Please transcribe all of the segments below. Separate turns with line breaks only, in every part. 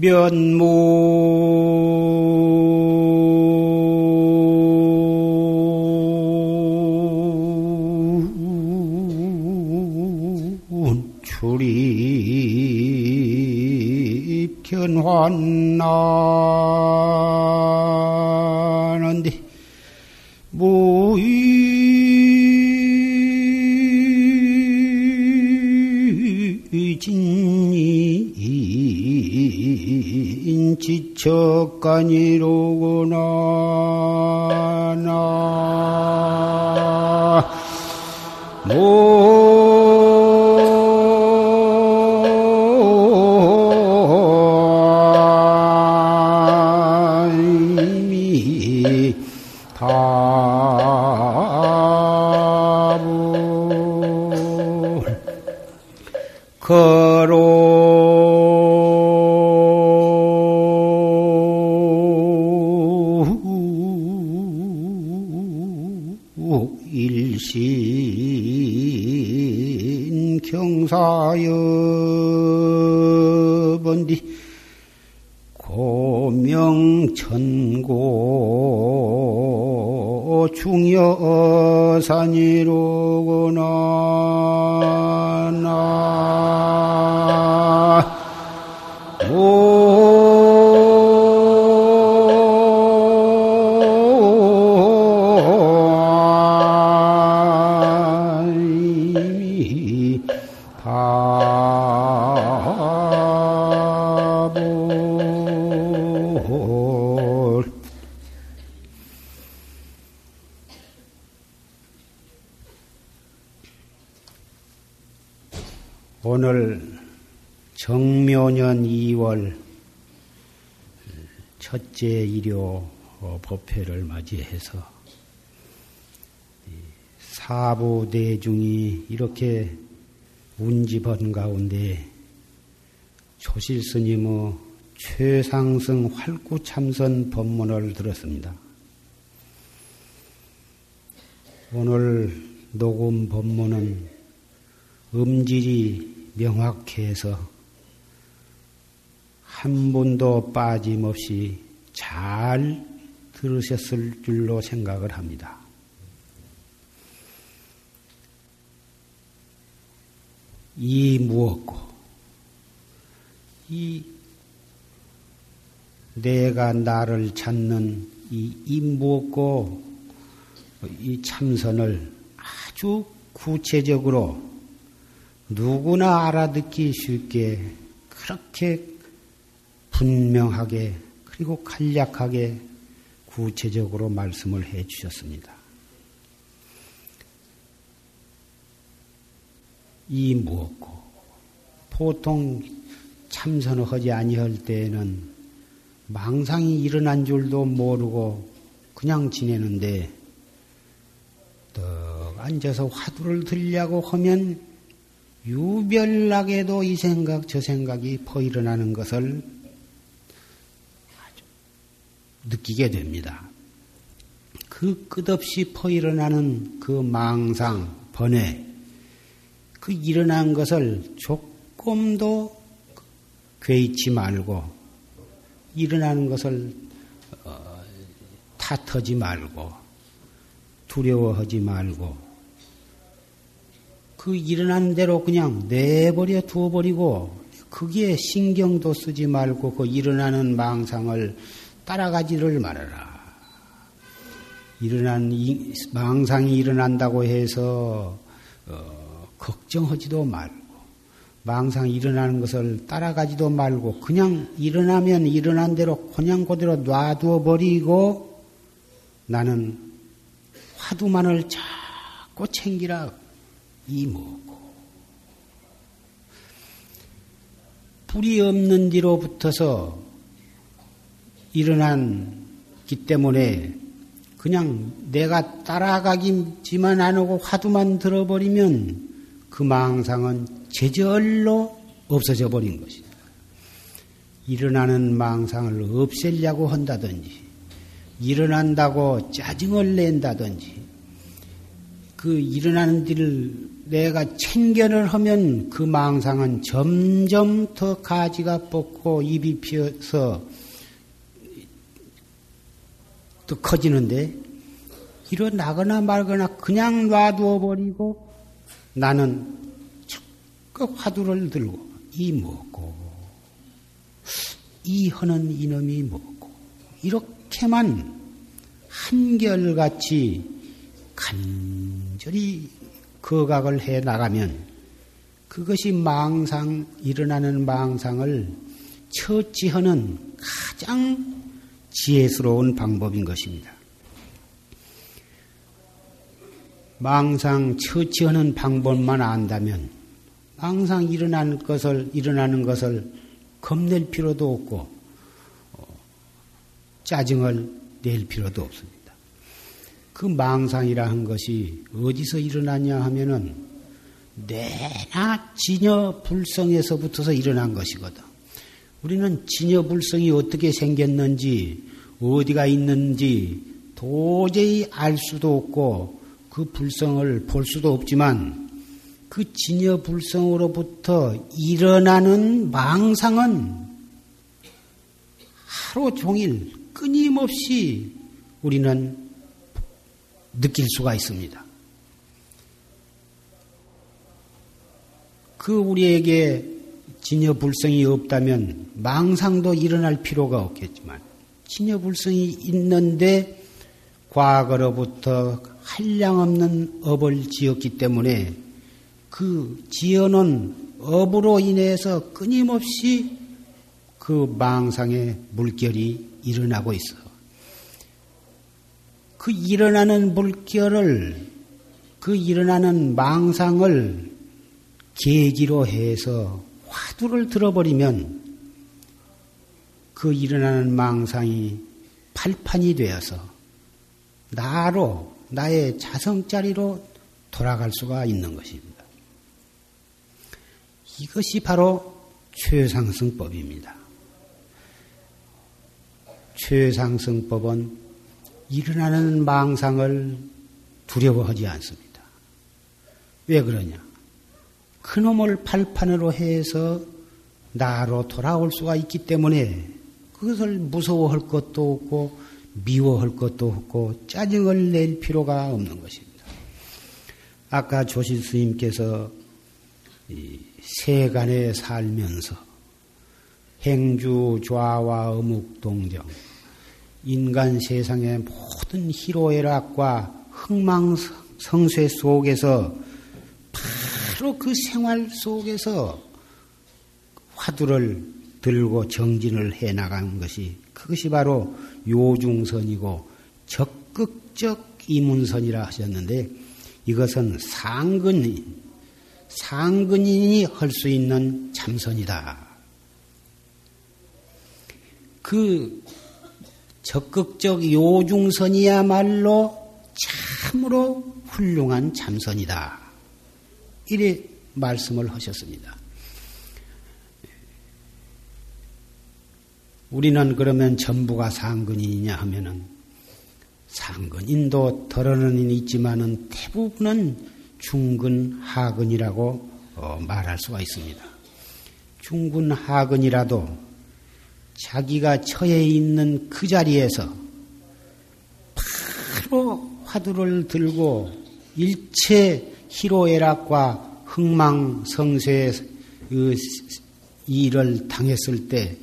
면무 지 첫째 일요 어, 법회를 맞이해서 이 사부 대중이 이렇게 운집한 가운데 조실 스님의 최상승 활구참선 법문을 들었습니다. 오늘 녹음 법문은 음질이 명확해서 한 분도 빠짐없이 잘 들으셨을 줄로 생각을 합니다. 이 무엇고, 이 내가 나를 찾는 이, 이 무엇고, 이 참선을 아주 구체적으로 누구나 알아듣기 쉽게 그렇게 분명하게 그리고 간략하게 구체적으로 말씀을 해 주셨습니다. 이 무엇고 보통 참선을 하지 아니할 때에는 망상이 일어난 줄도 모르고 그냥 지내는데 떡 앉아서 화두를 들려고 하면 유별나게도 이 생각 저 생각이 퍼 일어나는 것을 느끼게 됩니다. 그 끝없이 퍼일어나는 그 망상, 번뇌, 그 일어난 것을 조금도 괴이치 말고 일어나는 것을 어, 탓하지 말고 두려워하지 말고 그 일어난 대로 그냥 내버려 두어버리고 그게 신경도 쓰지 말고 그 일어나는 망상을 따라가지를 말아라. 일어난 이, 망상이 일어난다고 해서 어, 걱정하지도 말고 망상이 일어나는 것을 따라가지도 말고 그냥 일어나면 일어난 대로 그냥 그대로 놔두어 버리고 나는 화두만을 자꾸 챙기라 이 뭐고 불이 없는 뒤로 붙어서 일어난기 때문에 그냥 내가 따라가기만 안 하고 화두만 들어버리면 그 망상은 제절로 없어져 버린 것이다. 일어나는 망상을 없애려고 한다든지, 일어난다고 짜증을 낸다든지, 그 일어나는 뒤를 내가 챙견을 하면 그 망상은 점점 더 가지가 뻗고 입이 피어서 또 커지는데 일어나거나 말거나 그냥 놔두어 버리고 나는 그 화두를 들고 이 먹고 이 하는 이놈이 먹고 이렇게만 한결같이 간절히 거각을 해 나가면 그것이 망상, 일어나는 망상을 처치하는 가장 지혜스러운 방법인 것입니다. 망상 처치하는 방법만 안다면 망상 일어나는 것을 일어나는 것을 겁낼 필요도 없고 어, 짜증을 낼 필요도 없습니다. 그 망상이라 한 것이 어디서 일어나냐 하면은 내나 진여 불성에서부터서 일어난 것이거든. 우리는 진여 불성이 어떻게 생겼는지 어디가 있는지 도저히 알 수도 없고 그 불성을 볼 수도 없지만 그 진여 불성으로부터 일어나는 망상은 하루 종일 끊임없이 우리는 느낄 수가 있습니다. 그 우리에게 진여불성이 없다면 망상도 일어날 필요가 없겠지만 진여불성이 있는데 과거로부터 한량없는 업을 지었기 때문에 그 지어놓은 업으로 인해서 끊임없이 그 망상의 물결이 일어나고 있어. 그 일어나는 물결을 그 일어나는 망상을 계기로 해서 화두를 들어버리면 그 일어나는 망상이 팔판이 되어서 나로 나의 자성자리로 돌아갈 수가 있는 것입니다. 이것이 바로 최상승법입니다. 최상승법은 일어나는 망상을 두려워하지 않습니다. 왜 그러냐? 그놈을 발판으로 해서 나로 돌아올 수가 있기 때문에 그것을 무서워할 것도 없고 미워할 것도 없고 짜증을 낼 필요가 없는 것입니다. 아까 조실 스님께서 세간에 살면서 행주 좌와 어묵 동정 인간 세상의 모든 희로애락과 흥망성쇠 속에서 바로 그 생활 속에서 화두를 들고 정진을 해 나가는 것이 그것이 바로 요중선이고 적극적 이문선이라 하셨는데 이것은 상근인 상근인이 할 수 있는 참선이다. 그 적극적 요중선이야말로 참으로 훌륭한 참선이다. 이래 말씀을 하셨습니다. 우리는 그러면 전부가 상근이냐 하면은 상근인도 덜어는 있지만은 대부분은 중근 하근이라고 어, 말할 수가 있습니다. 중근 하근이라도 자기가 처해 있는 그 자리에서 바로 화두를 들고 일체 희로애락과 흥망성쇠의 그 일을 당했을 때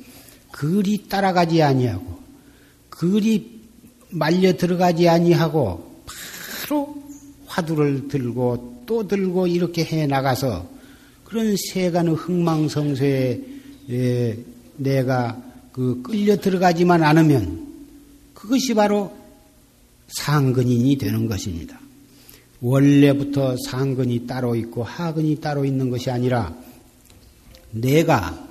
그리 따라가지 아니하고 그리 말려 들어가지 아니하고 바로 화두를 들고 또 들고 이렇게 해 나가서 그런 세간의 흥망성쇠에 내가 그 끌려 들어가지만 않으면 그것이 바로 상근인이 되는 것입니다. 원래부터 상근이 따로 있고 하근이 따로 있는 것이 아니라 내가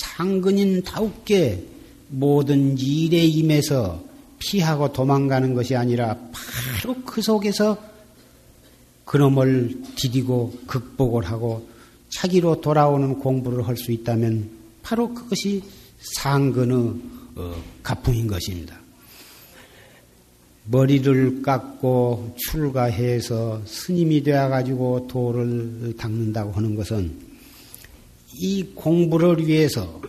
상근인다우게 모든 일에 임해서 피하고 도망가는 것이 아니라 바로 그 속에서 그놈을 디디고 극복을 하고 차기로 돌아오는 공부를 할 수 있다면 바로 그것이 상근의 어, 가풍인 것입니다. 머리를 깎고 출가해서 스님이 되어가지고 도를 닦는다고 하는 것은 이 공부를 위해서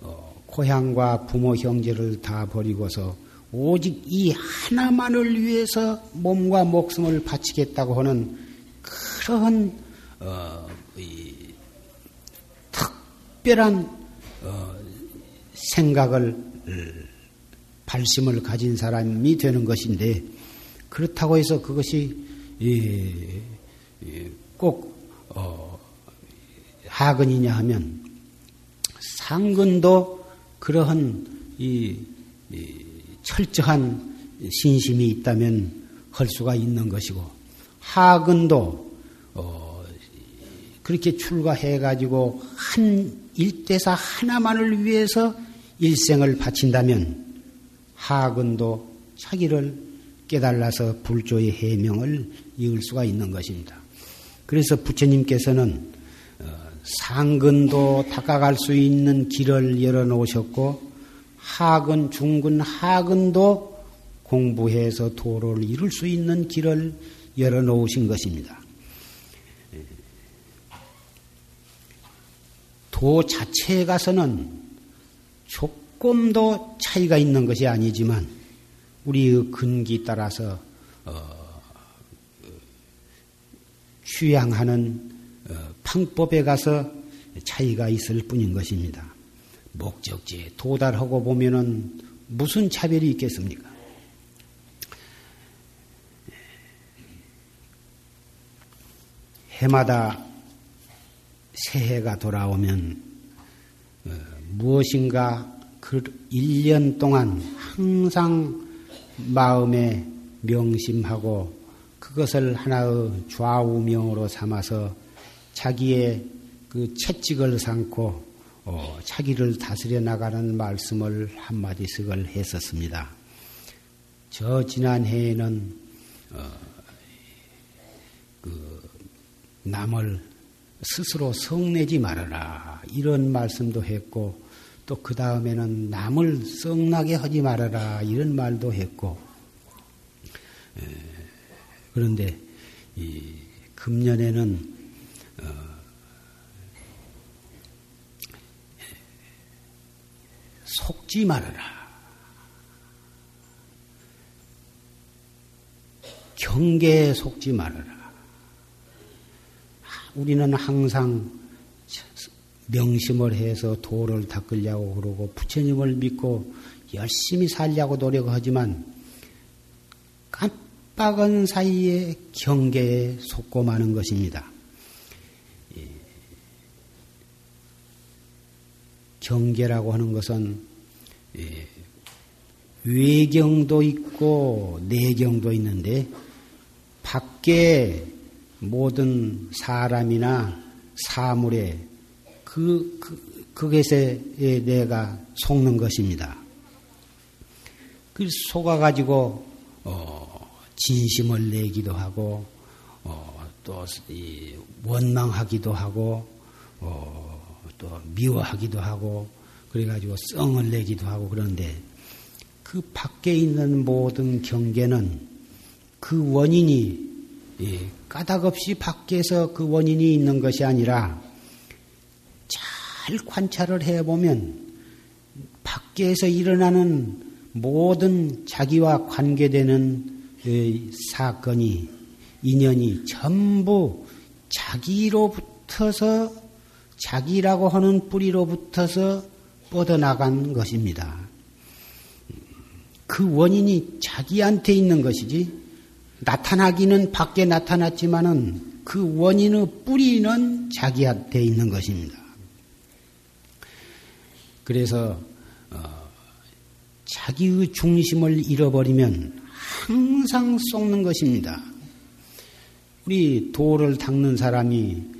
어, 고향과 부모 형제를 다 버리고서 오직 이 하나만을 위해서 몸과 목숨을 바치겠다고 하는 그런 어, 특별한 어, 생각을 발심을 가진 사람이 되는 것인데 그렇다고 해서 그것이 예, 예, 꼭 어, 하근이냐 하면 상근도 그러한 이, 이 철저한 신심이 있다면 할 수가 있는 것이고 하근도 어, 그렇게 출가해 가지고 한 일대사 하나만을 위해서 일생을 바친다면 하근도 자기를 깨달아서 불조의 해명을 이을 수가 있는 것입니다. 그래서 부처님께서는 어, 상근도 닦아갈 수 있는 길을 열어놓으셨고 하근, 중근, 하근도 공부해서 도를 이룰 수 있는 길을 열어놓으신 것입니다. 도 자체에 가서는 조금도 차이가 있는 것이 아니지만 우리의 근기 따라서 어, 취향하는 어, 방법에 가서 차이가 있을 뿐인 것입니다. 목적지에 도달하고 보면은 무슨 차별이 있겠습니까? 해마다 새해가 돌아오면 어, 무엇인가 그 1년 동안 항상 마음에 명심하고 그것을 하나의 좌우명으로 삼아서 자기의 그 채찍을 삼고 어, 자기를 다스려 나가는 말씀을 한마디씩을 했었습니다. 저 지난 해에는 어, 그 남을 스스로 성내지 말아라 이런 말씀도 했고 또 그 다음에는 남을 썩나게 하지 말아라 이런 말도 했고 에, 그런데 이 금년에는 어, 속지 말아라. 경계에 속지 말아라. 우리는 항상 명심을 해서 도를 닦으려고 그러고 부처님을 믿고 열심히 살려고 노력하지만 깜빡은 사이에 경계에 속고 마는 것입니다. 경계라고 하는 것은 외경도 있고 내경도 있는데 밖에 모든 사람이나 사물에 그, 그 그것에 내가 속는 것입니다. 그 속아 가지고 어, 진심을 내기도 하고 어, 또 원망하기도 하고 어, 또 미워하기도 하고 그래가지고 썽을 내기도 하고 그런데 그 밖에 있는 모든 경계는 그 원인이 예, 까닭없이 밖에서 그 원인이 있는 것이 아니라 잘 관찰을 해보면 밖에서 일어나는 모든 자기와 관계되는 사건이 인연이 전부 자기로부터서 자기라고 하는 뿌리로부터서 뻗어나간 것입니다. 그 원인이 자기한테 있는 것이지 나타나기는 밖에 나타났지만은 그 원인의 뿌리는 자기한테 있는 것입니다. 그래서 어, 자기의 중심을 잃어버리면 항상 속는 것입니다. 우리 도를 닦는 사람이 어,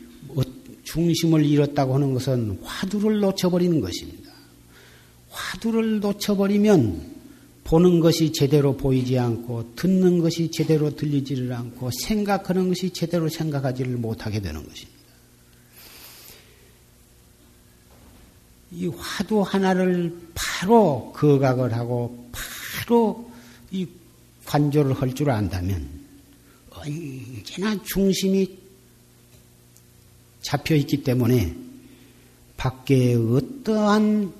중심을 잃었다고 하는 것은 화두를 놓쳐버리는 것입니다. 화두를 놓쳐버리면 보는 것이 제대로 보이지 않고 듣는 것이 제대로 들리지를 않고 생각하는 것이 제대로 생각하지를 못하게 되는 것입니다. 이 화두 하나를 바로 거각을 하고 바로 이 관조를 할 줄 안다면 언제나 중심이 잡혀 있기 때문에 밖에 어떠한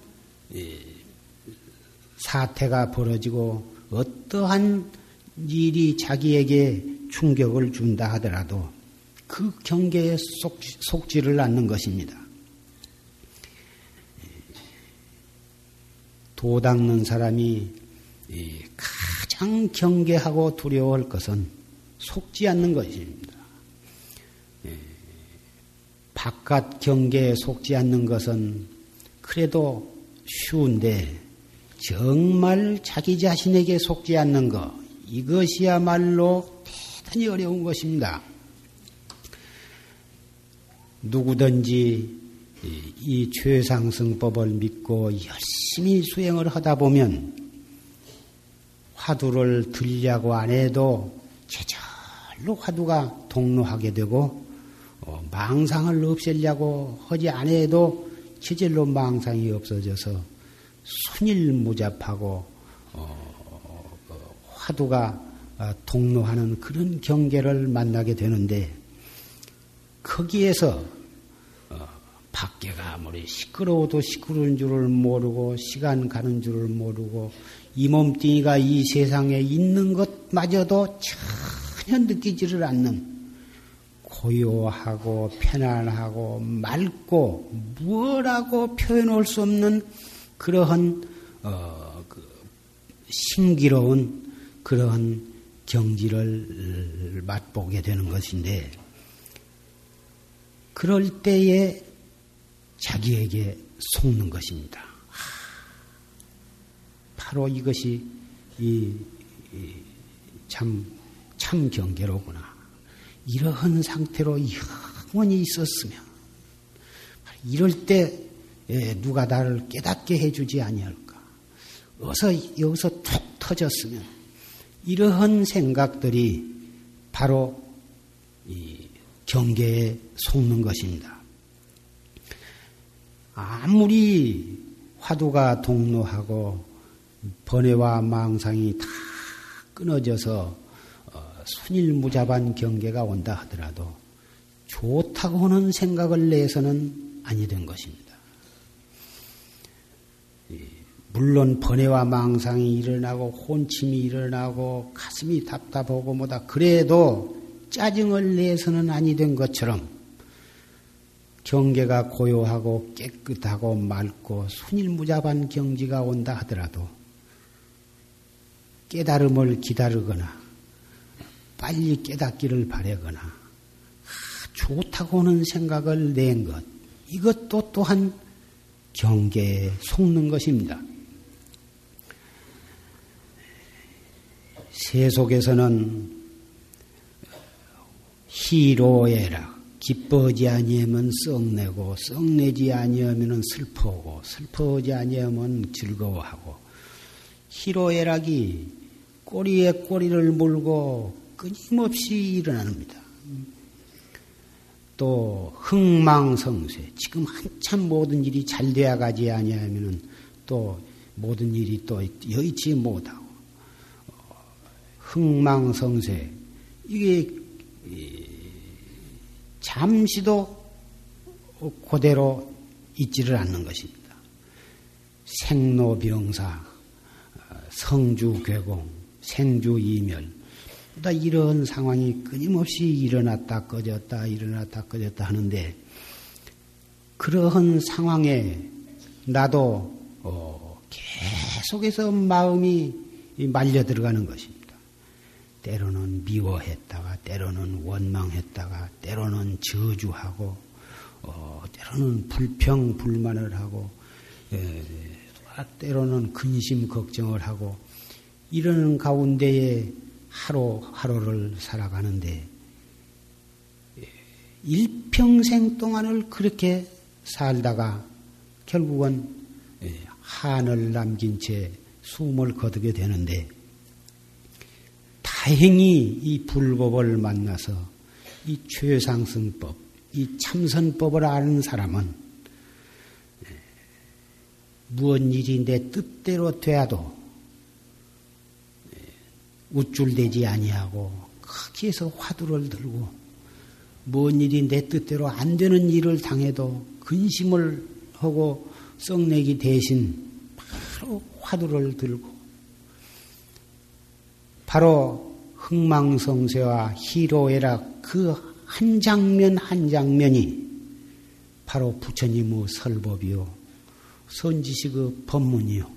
사태가 벌어지고 어떠한 일이 자기에게 충격을 준다 하더라도 그 경계에 속, 속지를 않는 것입니다. 도 닦는 사람이 가장 경계하고 두려워할 것은 속지 않는 것입니다. 바깥 경계에 속지 않는 것은 그래도 쉬운데 정말 자기 자신에게 속지 않는 것 이것이야말로 대단히 어려운 것입니다. 누구든지 이 최상승법을 믿고 열심히 수행을 하다 보면 화두를 들려고 안 해도 제절로 화두가 동로하게 되고 어, 망상을 없애려고 하지 않아도 제절로 망상이 없어져서 순일무잡하고 어, 그 화두가 어, 동로하는 그런 경계를 만나게 되는데 거기에서 어, 밖에가 아무리 시끄러워도 시끄러운 줄을 모르고 시간 가는 줄을 모르고 이 몸뚱이가 이 세상에 있는 것마저도 전혀 느끼지를 않는 고요하고 편안하고 맑고 무엇라고 표현할 수 없는 그러한 어, 그 신기로운 그러한 경지를 맛보게 되는 것인데 그럴 때에 자기에게 속는 것입니다. 바로 이것이 이, 이 참, 참 경계로구나. 이러한 상태로 영원히 있었으면, 이럴 때 누가 나를 깨닫게 해주지 아니할까? 어서 여기서 툭 터졌으면, 이러한 생각들이 바로 이 경계에 속는 것입니다. 아무리 화두가 동로하고 번뇌와 망상이 다 끊어져서 어, 순일무잡한 경계가 온다 하더라도 좋다고 하는 생각을 내서는 아니 된 것입니다. 물론 번뇌와 망상이 일어나고 혼침이 일어나고 가슴이 답답하고 뭐다 그래도 짜증을 내서는 아니 된 것처럼 경계가 고요하고 깨끗하고 맑고 순일무잡한 경지가 온다 하더라도 깨달음을 기다리거나 빨리 깨닫기를 바라거나 좋다고 하는 생각을 낸 것, 이것도 또한 경계에 속는 것입니다. 세속에서는 희로애락, 기뻐하지 아니하면 썩내고 썩내지 아니하면 슬퍼하고 슬퍼하지 아니하면 즐거워하고 희로애락이 꼬리에 꼬리를 물고 끊임없이 일어납니다. 또 흥망성쇠 지금 한참 모든 일이 잘 되어 가지 아니하면은 또 모든 일이 또 여의치 못하고 흥망성쇠 이게 잠시도 그대로 있지를 않는 것입니다. 생로병사, 성주괴공, 생주이멸, 이런 상황이 끊임없이 일어났다 꺼졌다 일어났다 꺼졌다 하는데 그러한 상황에 나도 어, 계속해서 마음이 말려 들어가는 것입니다. 때로는 미워했다가, 때로는 원망했다가, 때로는 저주하고, 어, 때로는 불평, 불만을 하고, 에, 때로는 근심, 걱정을 하고, 이러는 가운데에 하루하루를 살아가는데, 일평생 동안을 그렇게 살다가 결국은 한을 남긴 채 숨을 거두게 되는데, 다행히 이 불법을 만나서 이 최상승법, 이 참선법을 아는 사람은 무언 일이 내 뜻대로 돼야도 우쭐대지 아니하고 거기에서 화두를 들고 뭔 일이 내 뜻대로 안 되는 일을 당해도 근심을 하고 썩내기 대신 바로 화두를 들고 바로 흥망성쇠와 희로애락 그 한 장면 한 장면이 바로 부처님의 설법이요. 선지식의 법문이요.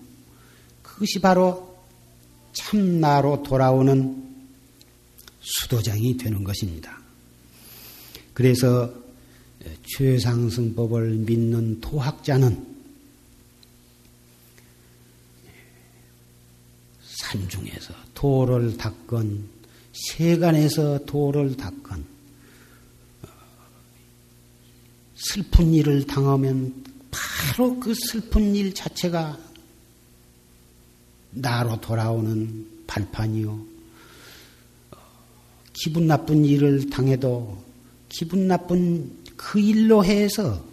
그것이 바로 참나로 돌아오는 수도장이 되는 것입니다. 그래서 최상승법을 믿는 도학자는 산중에서 도를 닦건 세간에서 도를 닦건 슬픈 일을 당하면 바로 그 슬픈 일 자체가 나로 돌아오는 발판이요. 기분 나쁜 일을 당해도 기분 나쁜 그 일로 해서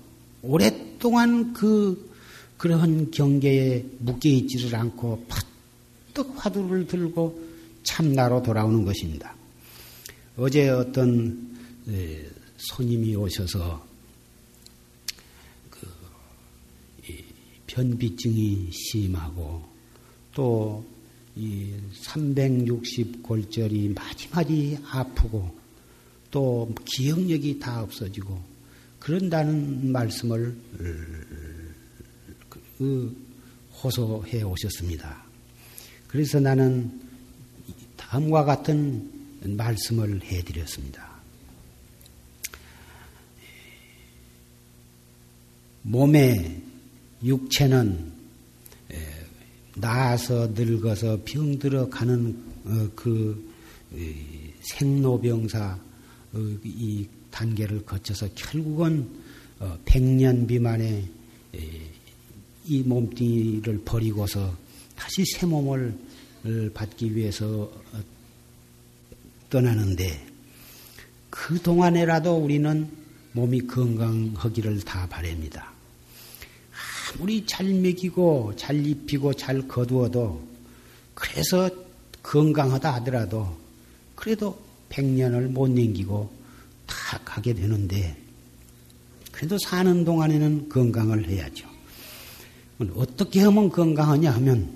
오랫동안 그 그러한 경계에 묶여 있지를 않고 퍼뜩 화두를 들고 참나로 돌아오는 것입니다. 어제 어떤 손님이 오셔서 그 변비증이 심하고 또 이 360골절이 마디마디 아프고 또 기억력이 다 없어지고 그런다는 말씀을 그 호소해 오셨습니다. 그래서 나는 다음과 같은 말씀을 해드렸습니다. 몸의 육체는 나아서 늙어서 병들어 가는 어, 그 생로병사 어, 이 단계를 거쳐서 결국은 어, 백년 미만의 이 몸뚱이를 버리고서 다시 새 몸을 받기 위해서 떠나는데 그 동안에라도 우리는 몸이 건강하기를 다 바랍니다. 아무리 잘 먹이고 잘 입히고 잘 거두어도 그래서 건강하다 하더라도 그래도 백년을 못 넘기고 다 가게 되는데 그래도 사는 동안에는 건강을 해야죠. 어떻게 하면 건강하냐 하면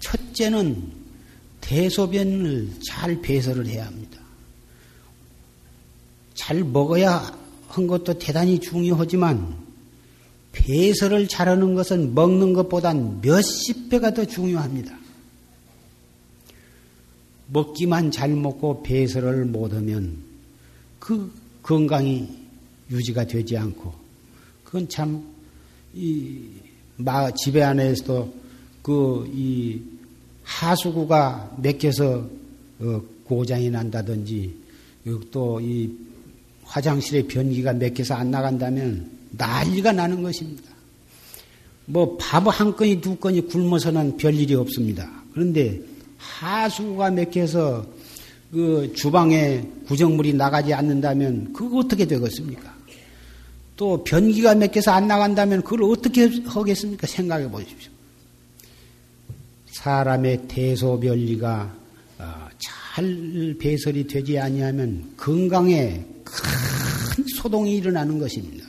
첫째는 대소변을 잘 배설을 해야 합니다. 잘 먹어야 한 것도 대단히 중요하지만 배설을 잘하는 것은 먹는 것보단 몇십 배가 더 중요합니다. 먹기만 잘 먹고 배설을 못하면 그 건강이 유지가 되지 않고 그건 참이 집에 안에서도 그 이 하수구가 맥혀서 어, 고장이 난다든지 또 이 화장실에 변기가 맥혀서 안 나간다면 난리가 나는 것입니다. 뭐 밥 한 건이 두 건이 굶어서는 별일이 없습니다. 그런데 하수가 맥혀서 그 주방에 구정물이 나가지 않는다면 그거 어떻게 되겠습니까? 또 변기가 맥혀서 안 나간다면 그걸 어떻게 하겠습니까? 생각해 보십시오. 사람의 대소변리가 어, 잘 배설이 되지 아니하면 건강에 큰 소동이 일어나는 것입니다.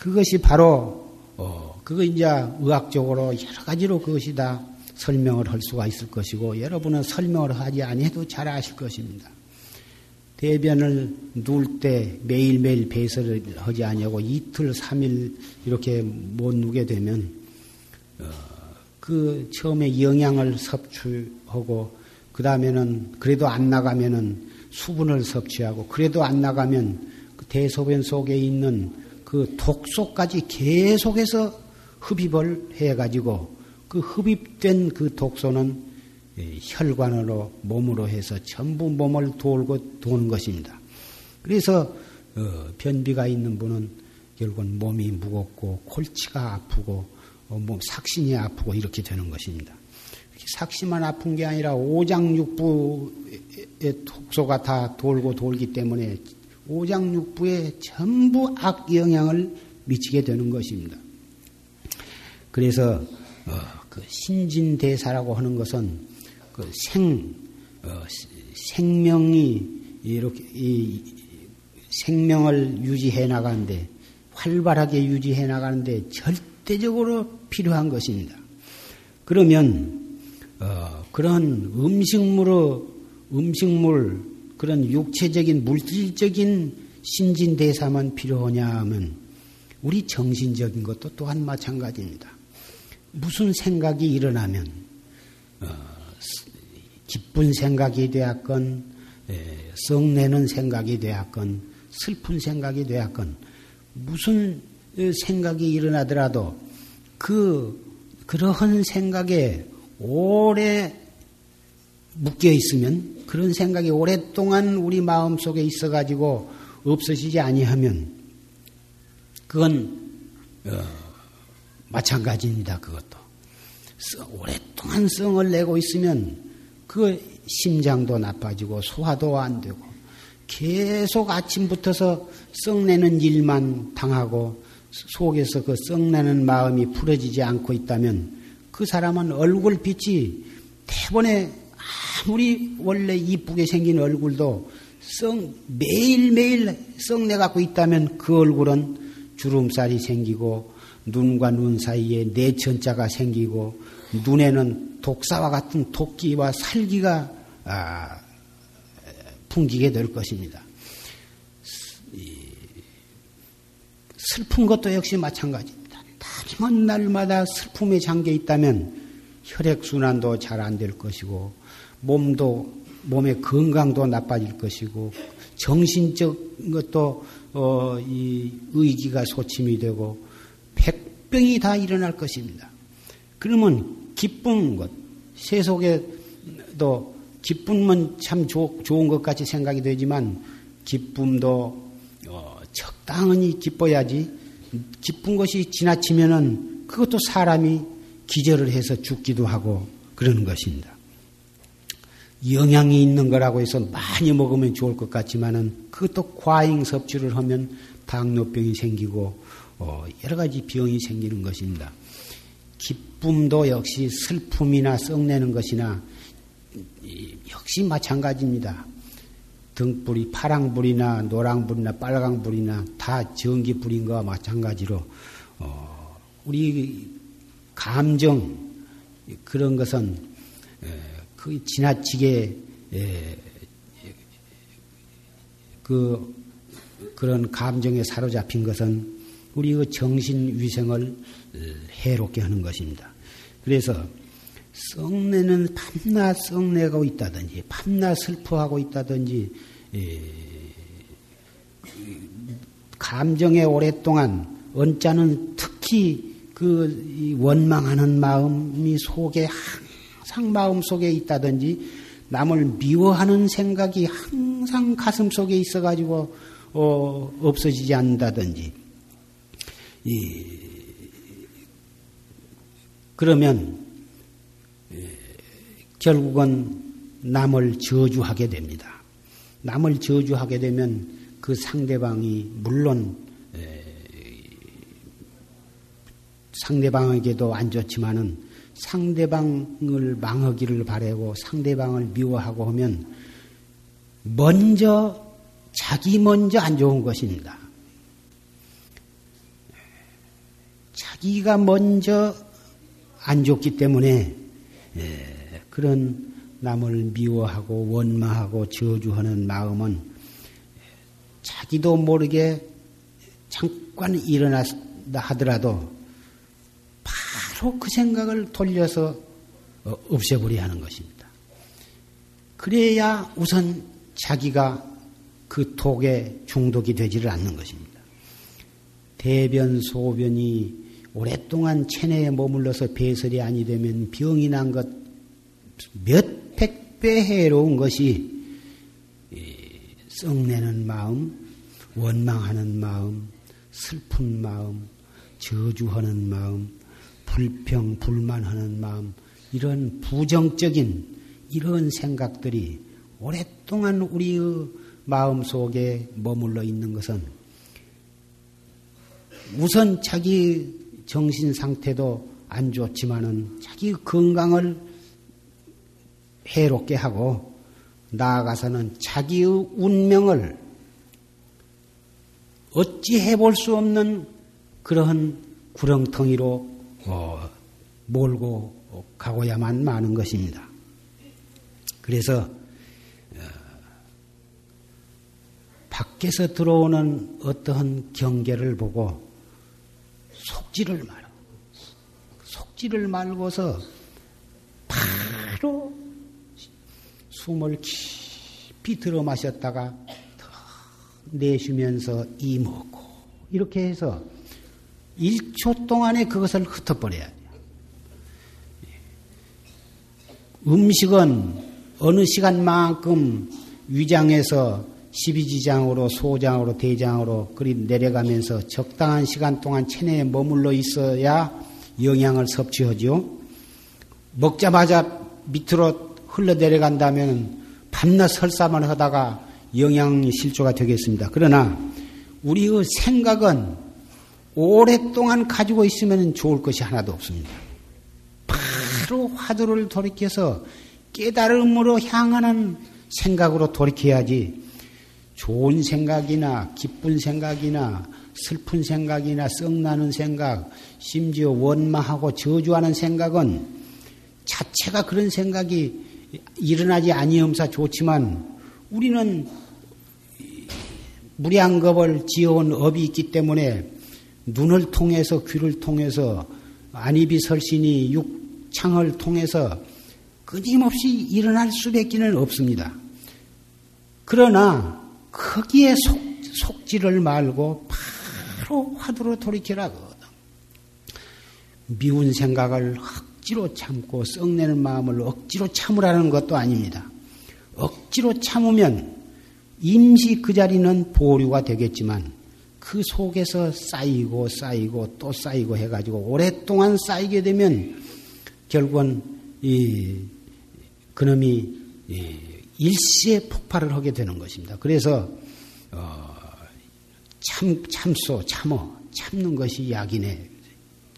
그것이 바로 어, 그거 이제 의학적으로 여러 가지로 그것이 다 설명을 할 수가 있을 것이고 여러분은 설명을 하지 아니해도 잘 아실 것입니다. 대변을 누울 때 매일매일 배설을 하지 아니하고 이틀, 삼일 이렇게 못 누게 되면 어, 그 처음에 영양을 섭취하고 그 다음에는 그래도 안 나가면은 수분을 섭취하고 그래도 안 나가면 그 대소변 속에 있는 그 독소까지 계속해서 흡입을 해가지고 그 흡입된 그 독소는 혈관으로 몸으로 해서 전부 몸을 돌고 도는 것입니다. 그래서 어, 변비가 있는 분은 결국은 몸이 무겁고 골치가 아프고 어, 몸 삭신이 아프고 이렇게 되는 것입니다. 삭신만 아픈 게 아니라 오장육부의 독소가 다 돌고 돌기 때문에 오장육부에 전부 악 영향을 미치게 되는 것입니다. 그래서 어, 그 신진대사라고 하는 것은 그 생, 어, 생명이 이렇게 이 생명을 유지해 나가는데 활발하게 유지해 나가는데 절대적으로 필요한 것입니다. 그러면 어, 그런 음식물의 음식물 그런 육체적인 물질적인 신진대사만 필요하냐 하면 우리 정신적인 것도 또한 마찬가지입니다. 무슨 생각이 일어나면 어, 기쁜 생각이 되었건 썩내는 생각이 되었건 슬픈 생각이 되었건 무슨 생각이 일어나더라도 그 그러한 생각에 오래 묶여 있으면 그런 생각이 오랫동안 우리 마음 속에 있어 가지고 없어지지 아니하면 그건 어, 마찬가지입니다. 그것도 오랫동안 성을 내고 있으면 그 심장도 나빠지고 소화도 안 되고 계속 아침부터서 썩내는 일만 당하고 속에서 그 썩내는 마음이 풀어지지 않고 있다면 그 사람은 얼굴 빛이 대번에 아무리 원래 이쁘게 생긴 얼굴도 썩 매일매일 썩내 갖고 있다면 그 얼굴은 주름살이 생기고 눈과 눈 사이에 내천자가 생기고 눈에는 독사와 같은 토끼와 살기가 아, 풍기게 될 것입니다. 슬픈 것도 역시 마찬가지입니다. 다만 날마다 슬픔에 잠겨 있다면 혈액순환도 잘 안 될 것이고 몸도 몸의 건강도 나빠질 것이고 정신적 것도 어, 이 의기가 소침이 되고 백병이 다 일어날 것입니다. 그러면 기쁜 것 세속에도 기쁨은 참 조, 좋은 것 같이 생각이 되지만 기쁨도 어, 적당히 기뻐야지 기쁜 것이 지나치면은 그것도 사람이 기절을 해서 죽기도 하고 그러는 것입니다. 영양이 있는 거라고 해서 많이 먹으면 좋을 것 같지만은 그것도 과잉 섭취를 하면 당뇨병이 생기고 어, 여러 가지 병이 생기는 것입니다. 기쁨도 역시 슬픔이나 썩내는 것이나 역시 마찬가지입니다. 등불이 파랑불이나 노랑불이나 빨강불이나 다 전기불인 것과 마찬가지로 어, 우리 감정 그런 것은 그 지나치게 그 그런 감정에 사로잡힌 것은 우리 그 정신 위생을 해롭게 하는 것입니다. 그래서 썩내는 밤낮 썩내고 있다든지 밤낮 슬퍼하고 있다든지 감정에 오랫동안 언짢은 특히 그 원망하는 마음이 속에 항상 마음 속에 있다든지 남을 미워하는 생각이 항상 가슴 속에 있어가지고 어, 없어지지 않는다든지 이, 그러면 결국은 남을 저주하게 됩니다. 남을 저주하게 되면 그 상대방이 물론 상대방에게도 안 좋지만은 상대방을 망하기를 바라고 상대방을 미워하고 하면 먼저 자기 먼저 안 좋은 것입니다. 자기가 먼저 안 좋기 때문에 그런 남을 미워하고 원망하고 저주하는 마음은 자기도 모르게 잠깐 일어났다 하더라도 바로 그 생각을 돌려서 어, 없애버려야 하는 것입니다. 그래야 우선 자기가 그 독에 중독이 되지를 않는 것입니다. 대변, 소변이 오랫동안 체내에 머물러서 배설이 아니 되면 병이 난 것 몇백 배 해로운 것이 썩내는 마음, 원망하는 마음, 슬픈 마음, 저주하는 마음, 불평, 불만하는 마음, 이런 부정적인 이런 생각들이 오랫동안 우리의 마음 속에 머물러 있는 것은 우선 자기 정신 상태도 안 좋지만은 자기 건강을 해롭게 하고 나아가서는 자기의 운명을 어찌 해볼 수 없는 그러한 구렁텅이로 어, 몰고 가고야만 마는 것입니다. 그래서 어, 밖에서 들어오는 어떠한 경계를 보고 속지를 말아. 속지를 말고서 바로 숨을 깊이 들어 마셨다가 내쉬면서 이 먹고 이렇게 해서 1초 동안에 그것을 흩어버려야 돼요. 음식은 어느 시간만큼 위장에서 12지장으로 소장으로 대장으로 그리 내려가면서 적당한 시간 동안 체내에 머물러 있어야 영양을 섭취하죠. 먹자마자 밑으로 흘러 내려간다면 밤낮 설사만 하다가 영양 실조가 되겠습니다. 그러나 우리의 생각은 오랫동안 가지고 있으면 좋을 것이 하나도 없습니다. 바로 화두를 돌이켜서 깨달음으로 향하는 생각으로 돌이켜야지 좋은 생각이나 기쁜 생각이나 슬픈 생각이나 썩나는 생각, 심지어 원망하고 저주하는 생각은 자체가 그런 생각이 일어나지 아니엄사 좋지만 우리는 무량겁을 지어온 업이 있기 때문에 눈을 통해서 귀를 통해서 안입이 설신이 육창을 통해서 끊임없이 일어날 수밖에는 없습니다. 그러나 거기에 속, 속지를 말고 바로 화두로 돌이키라거든. 미운 생각을 억지로 참고 썩내는 마음을 억지로 참으라는 것도 아닙니다. 억지로 참으면 임시 그 자리는 보류가 되겠지만 그 속에서 쌓이고 쌓이고 또 쌓이고 해가지고 오랫동안 쌓이게 되면 결국은 이 그놈이 이 일시에 폭발을 하게 되는 것입니다. 그래서 어, 참 참소 참어 참는 것이 약이네.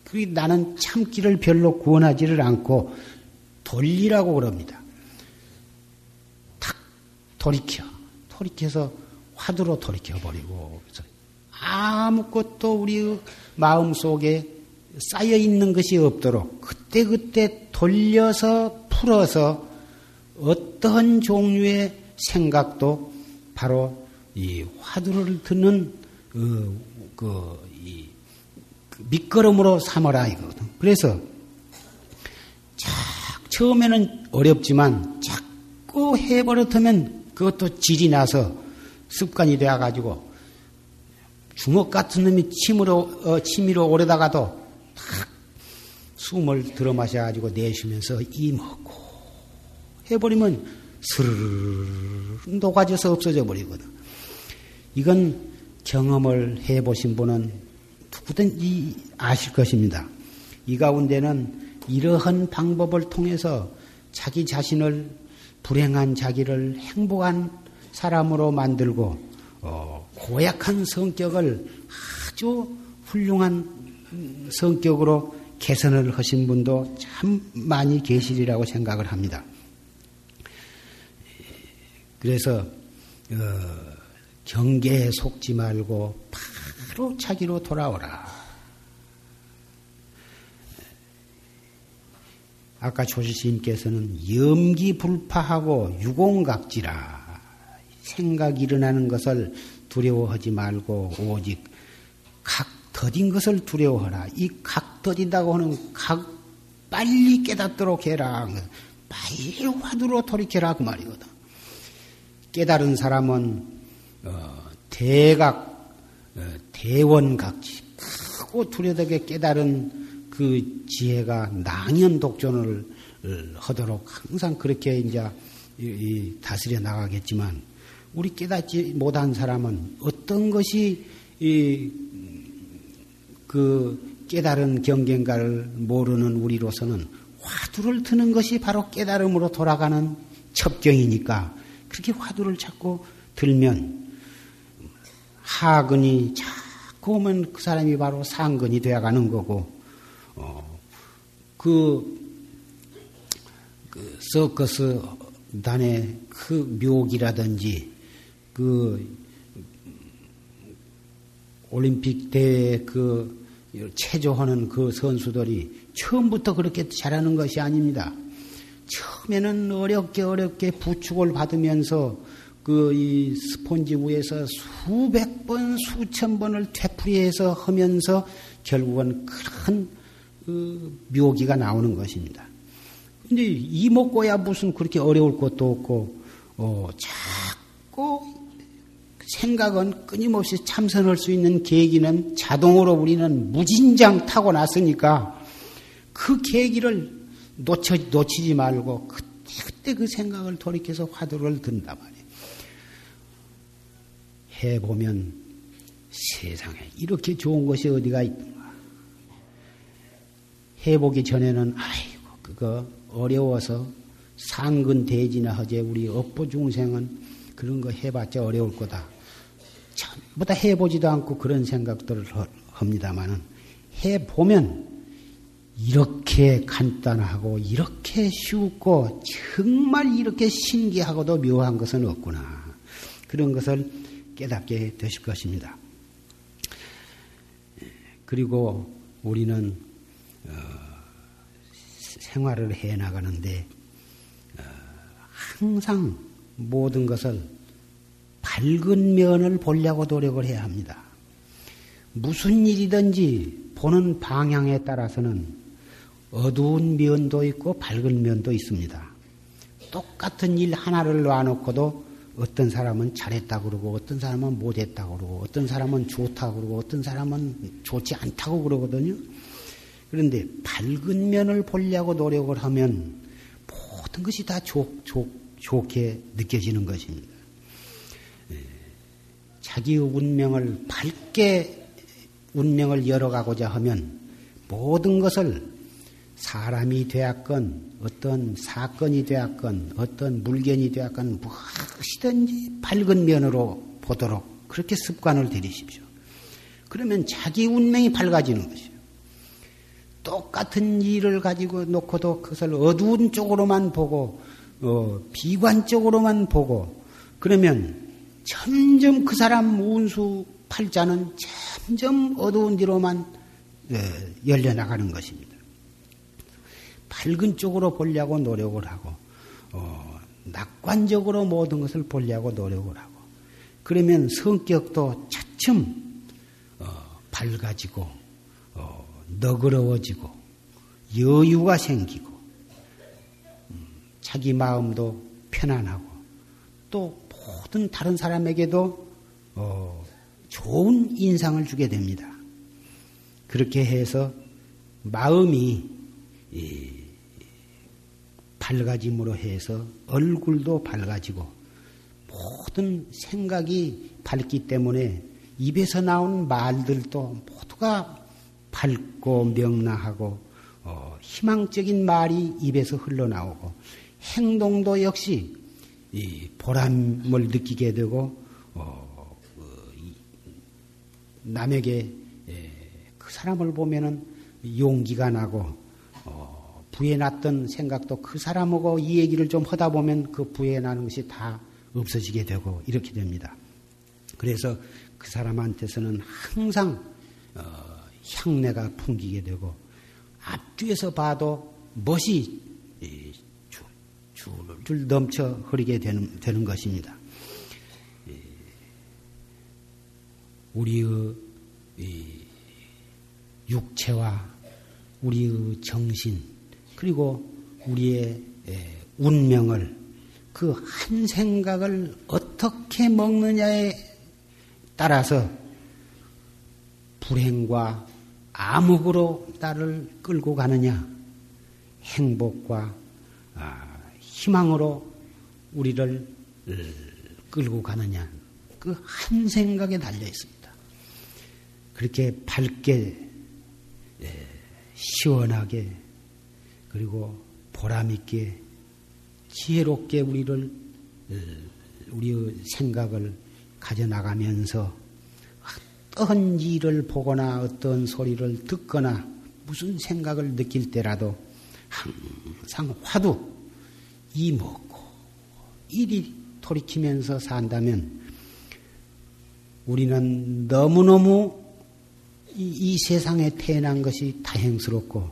그 나는 참기를 별로 구원하지를 않고 돌리라고 그럽니다. 탁 돌이켜 돌이켜서 화두로 돌이켜 버리고 아무것도 우리 마음 속에 쌓여 있는 것이 없도록 그때 그때 돌려서 풀어서 어떠한 종류의 생각도 바로 이 화두를 듣는 그, 그, 이, 그 밑거름으로 삼아라 이거거든. 그래서 자, 처음에는 어렵지만 자꾸 해버릇하면 그것도 질이 나서 습관이 되어가지고 주먹 같은 놈이 침으로 어, 침이로 오래다가도 탁 숨을 들어 마셔가지고 내쉬면서 이 먹고 해버리면 스르르 녹아져서 없어져 버리거든. 이건 경험을 해보신 분은 누구든지 아실 것입니다. 이 가운데는 이러한 방법을 통해서 자기 자신을 불행한 자기를 행복한 사람으로 만들고 어, 고약한 성격을 아주 훌륭한 성격으로 개선을 하신 분도 참 많이 계시리라고 생각을 합니다. 그래서 어, 경계에 속지 말고 바로 자기로 돌아오라. 아까 조지스님께서는 염기불파하고 유공각지라 생각이 일어나는 것을 두려워하지 말고 오직 각 더딘 것을 두려워하라. 이 각 더딘다고 하는 각 빨리 깨닫도록 해라. 빨리 화두로 돌이켜라 그 말이거든. 깨달은 사람은 어, 대각 어, 대원각지 크고 두려되게 깨달은 그 지혜가 낭연 독존을 하도록 항상 그렇게 이제 다스려 나가겠지만 우리 깨닫지 못한 사람은 어떤 것이 그 깨달은 경계인가를 모르는 우리로서는 화두를 트는 것이 바로 깨달음으로 돌아가는 첩경이니까 그렇게 화두를 찾고 들면 하근이 자꾸 오면 그 사람이 바로 상근이 되어가는 거고 어, 그 그 서커스 단의 그 묘기라든지 그 올림픽 대회 그 체조하는 그 선수들이 처음부터 그렇게 잘하는 것이 아닙니다. 처음에는 어렵게 어렵게 부축을 받으면서 그 이 스폰지 위에서 수백 번, 수천 번을 되풀이해서 하면서 결국은 큰 그 묘기가 나오는 것입니다. 근데 이먹고야 무슨 그렇게 어려울 것도 없고, 어, 자꾸 생각은 끊임없이 참선할 수 있는 계기는 자동으로 우리는 무진장 타고났으니까 그 계기를 놓쳐, 놓치지 말고 그때, 그때 그 생각을 돌이켜서 화두를 든단 말이에요. 해보면 세상에 이렇게 좋은 것이 어디가 있는가. 해보기 전에는 아이고 그거 어려워서 상근 대지나 하제 우리 업보 중생은 그런 거 해봤자 어려울 거다. 전부 다 해보지도 않고 그런 생각들을 합니다만은 해보면 이렇게 간단하고 이렇게 쉽고 정말 이렇게 신기하고도 묘한 것은 없구나. 그런 것을 깨닫게 되실 것입니다. 그리고 우리는 어, 생활을 해 나가는데 어, 항상 모든 것을 밝은 면을 보려고 노력을 해야 합니다. 무슨 일이든지 보는 방향에 따라서는 어두운 면도 있고 밝은 면도 있습니다. 똑같은 일 하나를 놔놓고도 어떤 사람은 잘했다고 그러고 어떤 사람은 못했다고 그러고 어떤 사람은 좋다고 그러고 어떤 사람은 좋지 않다고 그러거든요. 그런데 밝은 면을 보려고 노력을 하면 모든 것이 다 좋, 좋, 좋게 느껴지는 것입니다. 예, 자기의 운명을 밝게 운명을 열어가고자 하면 모든 것을 사람이 되었건 어떤 사건이 되었건 어떤 물건이 되었건 무엇이든지 밝은 면으로 보도록 그렇게 습관을 들이십시오. 그러면 자기 운명이 밝아지는 것이에요. 똑같은 일을 가지고 놓고도 그것을 어두운 쪽으로만 보고 어, 비관적으로만 보고 그러면 점점 그 사람 운수 팔자는 점점 어두운 뒤로만 어, 열려나가는 것입니다. 밝은 쪽으로 보려고 노력을 하고 어, 낙관적으로 모든 것을 보려고 노력을 하고 그러면 성격도 차츰 어, 밝아지고 어, 너그러워지고 여유가 생기고 음, 자기 마음도 편안하고 또 모든 다른 사람에게도 어, 좋은 인상을 주게 됩니다. 그렇게 해서 마음이 밝아짐으로 해서 얼굴도 밝아지고 모든 생각이 밝기 때문에 입에서 나온 말들도 모두가 밝고 명랑하고 어, 희망적인 말이 입에서 흘러나오고 행동도 역시 보람을 느끼게 되고 어, 그, 남에게 그 사람을 보면은 용기가 나고 부에 났던 생각도 그 사람하고 이 얘기를 좀 하다 보면 그 부에 나는 것이 다 없어지게 되고 이렇게 됩니다. 그래서 그 사람한테서는 항상 어, 향내가 풍기게 되고 앞뒤에서 봐도 멋이 줄줄 넘쳐 흐르게 되는, 되는 것입니다. 우리의 육체와 우리의 정신 그리고 우리의 운명을 그 한 생각을 어떻게 먹느냐에 따라서 불행과 암흑으로 나를 끌고 가느냐, 행복과 아, 희망으로 우리를 끌고 가느냐, 그 한 생각에 달려 있습니다. 그렇게 밝게, 시원하게, 그리고 보람있게 지혜롭게 우리를 어, 우리의 생각을 가져나가면서 어떤 일을 보거나 어떤 소리를 듣거나 무슨 생각을 느낄 때라도 항상 화두 이 먹고 이리 돌이키면서 산다면 우리는 너무너무 이, 이 세상에 태어난 것이 다행스럽고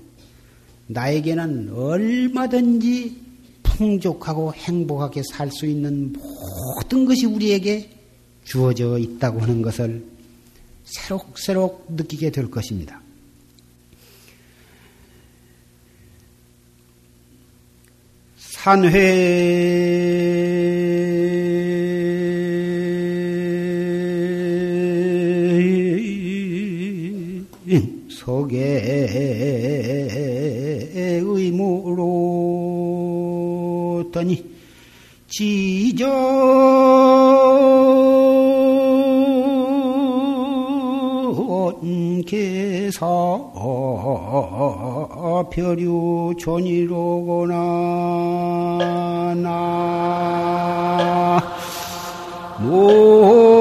나에게는 얼마든지 풍족하고 행복하게 살 수 있는 모든 것이 우리에게 주어져 있다고 하는 것을 새록새록 느끼게 될 것입니다. 산회 속에 의무로 더니 지전 개사 별유 존이로거나 나 일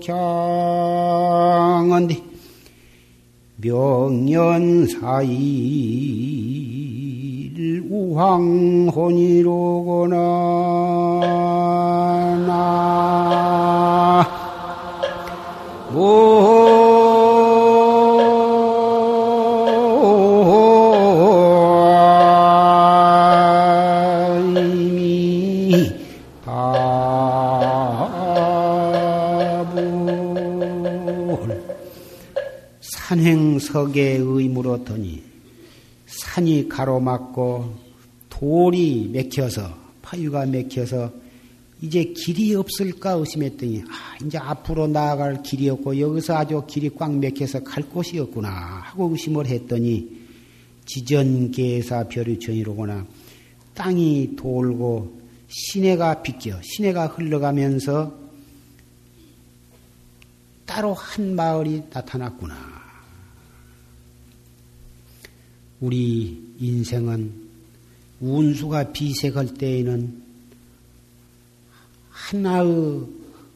성행적향언디 명년사일 우황혼이로거나. 나 산행석의 의무로 더니 산이 가로막고 돌이 맥혀서 파유가 맥혀서 이제 길이 없을까 의심했더니 아 이제 앞으로 나아갈 길이 없고 여기서 아주 길이 꽉 맥혀서 갈 곳이 없구나 하고 의심을 했더니 지전계사 별유천이로구나 땅이 돌고 시내가 비껴 시내가 흘러가면서 따로 한 마을이 나타났구나. 우리 인생은 운수가 비색할 때에는 하나의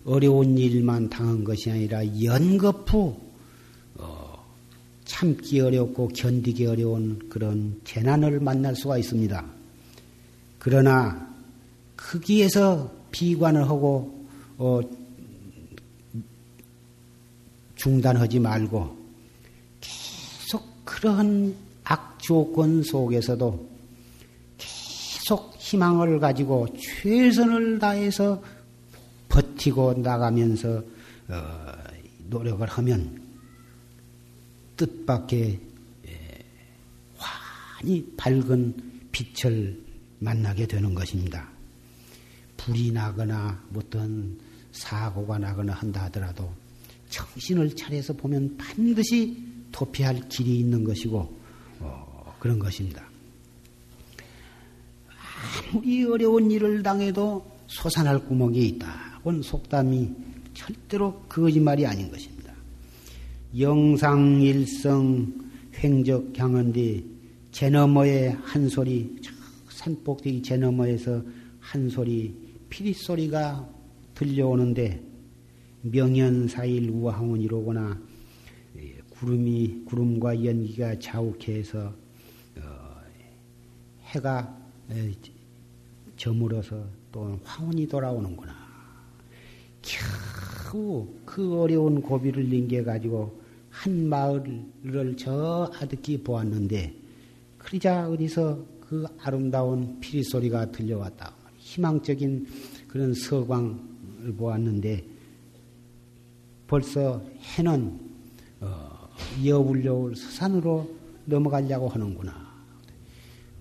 어려운 일만 당한 것이 아니라 연거푸 어, 참기 어렵고 견디기 어려운 그런 재난을 만날 수가 있습니다. 그러나 크기에서 비관을 하고 어, 중단하지 말고 계속 그러한 악 조건 속에서도 계속 희망을 가지고 최선을 다해서 버티고 나가면서 어, 노력을 하면 뜻밖의 예, 환히 밝은 빛을 만나게 되는 것입니다. 불이 나거나 어떤 사고가 나거나 한다 하더라도 정신을 차려서 보면 반드시 도피할 길이 있는 것이고 어, 그런 것입니다. 아무리 어려운 일을 당해도 솟아날 구멍이 있다. 그건 속담이 절대로 거짓말이 아닌 것입니다. 영상일성 횡적 향언디 제 너머의 한 소리 산꼭대기 제 너머에서 한 소리 피리 소리가 들려오는데 명연사일 우화항원이로거나 예, 구름이 구름과 연기가 자욱해서 어, 해가 저물어서 또 황혼이 돌아오는구나. 겨우 그 어려운 고비를 넘겨 가지고 한 마을을 저 아득히 보았는데 그러자 어디서 그 아름다운 피리 소리가 들려왔다. 희망적인 그런 서광을 보았는데 벌써 해는 어, 여울여울 서산으로 넘어가려고 하는구나.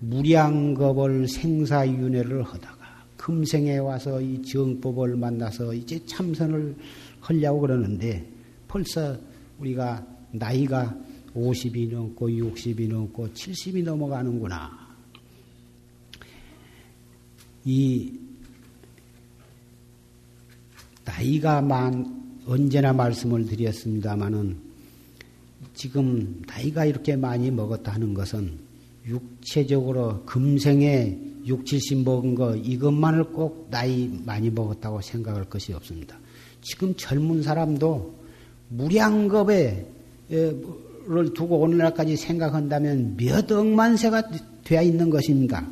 무량겁을 생사윤회를 하다가 금생에 와서 이 정법을 만나서 이제 참선을 하려고 그러는데 벌써 우리가 나이가 50이 넘고 60이 넘고 70이 넘어가는구나. 이 나이가 많, 언제나 말씀을 드렸습니다마는 지금 나이가 이렇게 많이 먹었다 하는 것은 육체적으로 금생에 6, 70 먹은 거 이것만을 꼭 나이 많이 먹었다고 생각할 것이 없습니다. 지금 젊은 사람도 무량겁에 를 두고 오늘날까지 생각한다면 몇 억만 세가 되어 있는 것입니다.